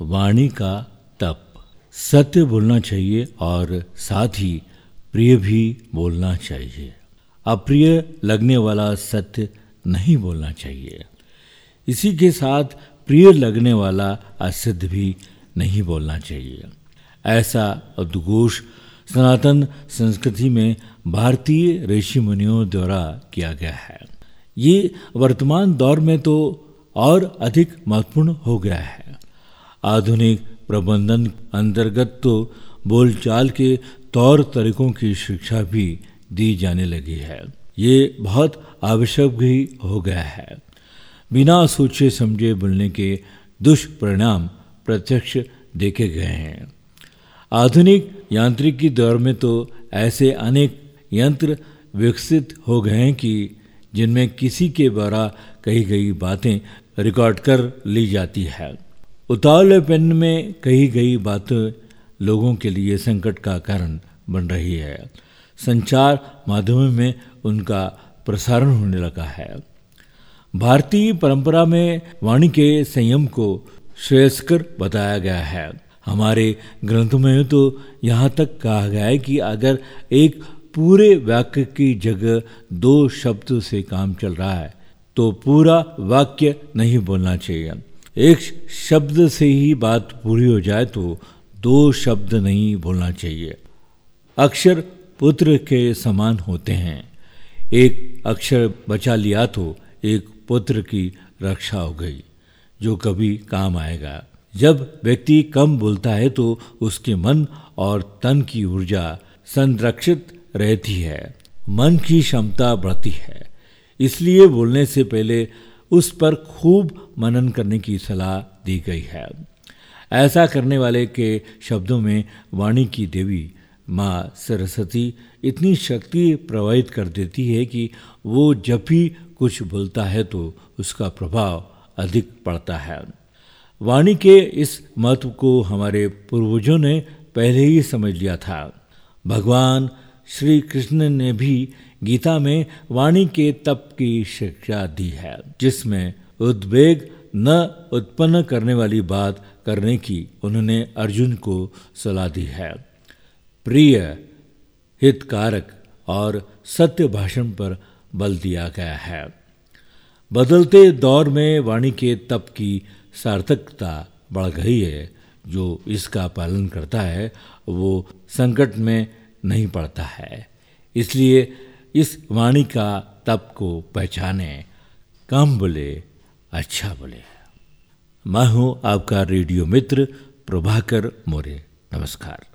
वाणी का तप। सत्य बोलना चाहिए और साथ ही प्रिय भी बोलना चाहिए। अप्रिय लगने वाला सत्य नहीं बोलना चाहिए। इसी के साथ प्रिय लगने वाला असिद्ध भी नहीं बोलना चाहिए। ऐसा उद्घोष सनातन संस्कृति में भारतीय ऋषि मुनियों द्वारा किया गया है। ये वर्तमान दौर में तो और अधिक महत्वपूर्ण हो गया है। आधुनिक प्रबंधन अंतर्गत तो बोलचाल के तौर तरीकों की शिक्षा भी दी जाने लगी है। ये बहुत आवश्यक भी हो गया है। बिना सोचे समझे बोलने के दुष्परिणाम प्रत्यक्ष देखे गए हैं। आधुनिक यांत्रिकी दौर में तो ऐसे अनेक यंत्र विकसित हो गए हैं कि जिनमें किसी के द्वारा कही गई बातें रिकॉर्ड कर ली जाती है। उतावले पेन में कही गई बातें लोगों के लिए संकट का कारण बन रही है। संचार माध्यमों में उनका प्रसारण होने लगा है। भारतीय परंपरा में वाणी के संयम को श्रेयस्कर बताया गया है। हमारे ग्रंथों में तो यहाँ तक कहा गया है कि अगर एक पूरे वाक्य की जगह दो शब्द से काम चल रहा है तो पूरा वाक्य नहीं बोलना चाहिए। एक शब्द से ही बात पूरी हो जाए तो दो शब्द नहीं बोलना चाहिए। अक्षर पुत्र के समान होते हैं। एक अक्षर बचा लिया तो एक पुत्र की रक्षा हो गई, जो कभी काम आएगा। जब व्यक्ति कम बोलता है तो उसके मन और तन की ऊर्जा संरक्षित रहती है। मन की क्षमता बढ़ती है। इसलिए बोलने से पहले उस पर खूब मनन करने की सलाह दी गई है। ऐसा करने वाले के शब्दों में वाणी की देवी माँ सरस्वती इतनी शक्ति प्रवाहित कर देती है कि वो जब भी कुछ बोलता है तो उसका प्रभाव अधिक पड़ता है। वाणी के इस महत्व को हमारे पूर्वजों ने पहले ही समझ लिया था। भगवान श्री कृष्ण ने भी गीता में वाणी के तप की शिक्षा दी है, जिसमें उद्वेग न उत्पन्न करने वाली बात करने की उन्होंने अर्जुन को सलाह दी है। प्रिय, हितकारक और सत्य भाषण पर बल दिया गया है। बदलते दौर में वाणी के तप की सार्थकता बढ़ गई है। जो इसका पालन करता है, वो संकट में नहीं पड़ता है। इसलिए इस वाणी का तप को पहचाने, कम बोले अच्छा बोले। मैं हूँ आपका रेडियो मित्र प्रभाकर मोरे। नमस्कार।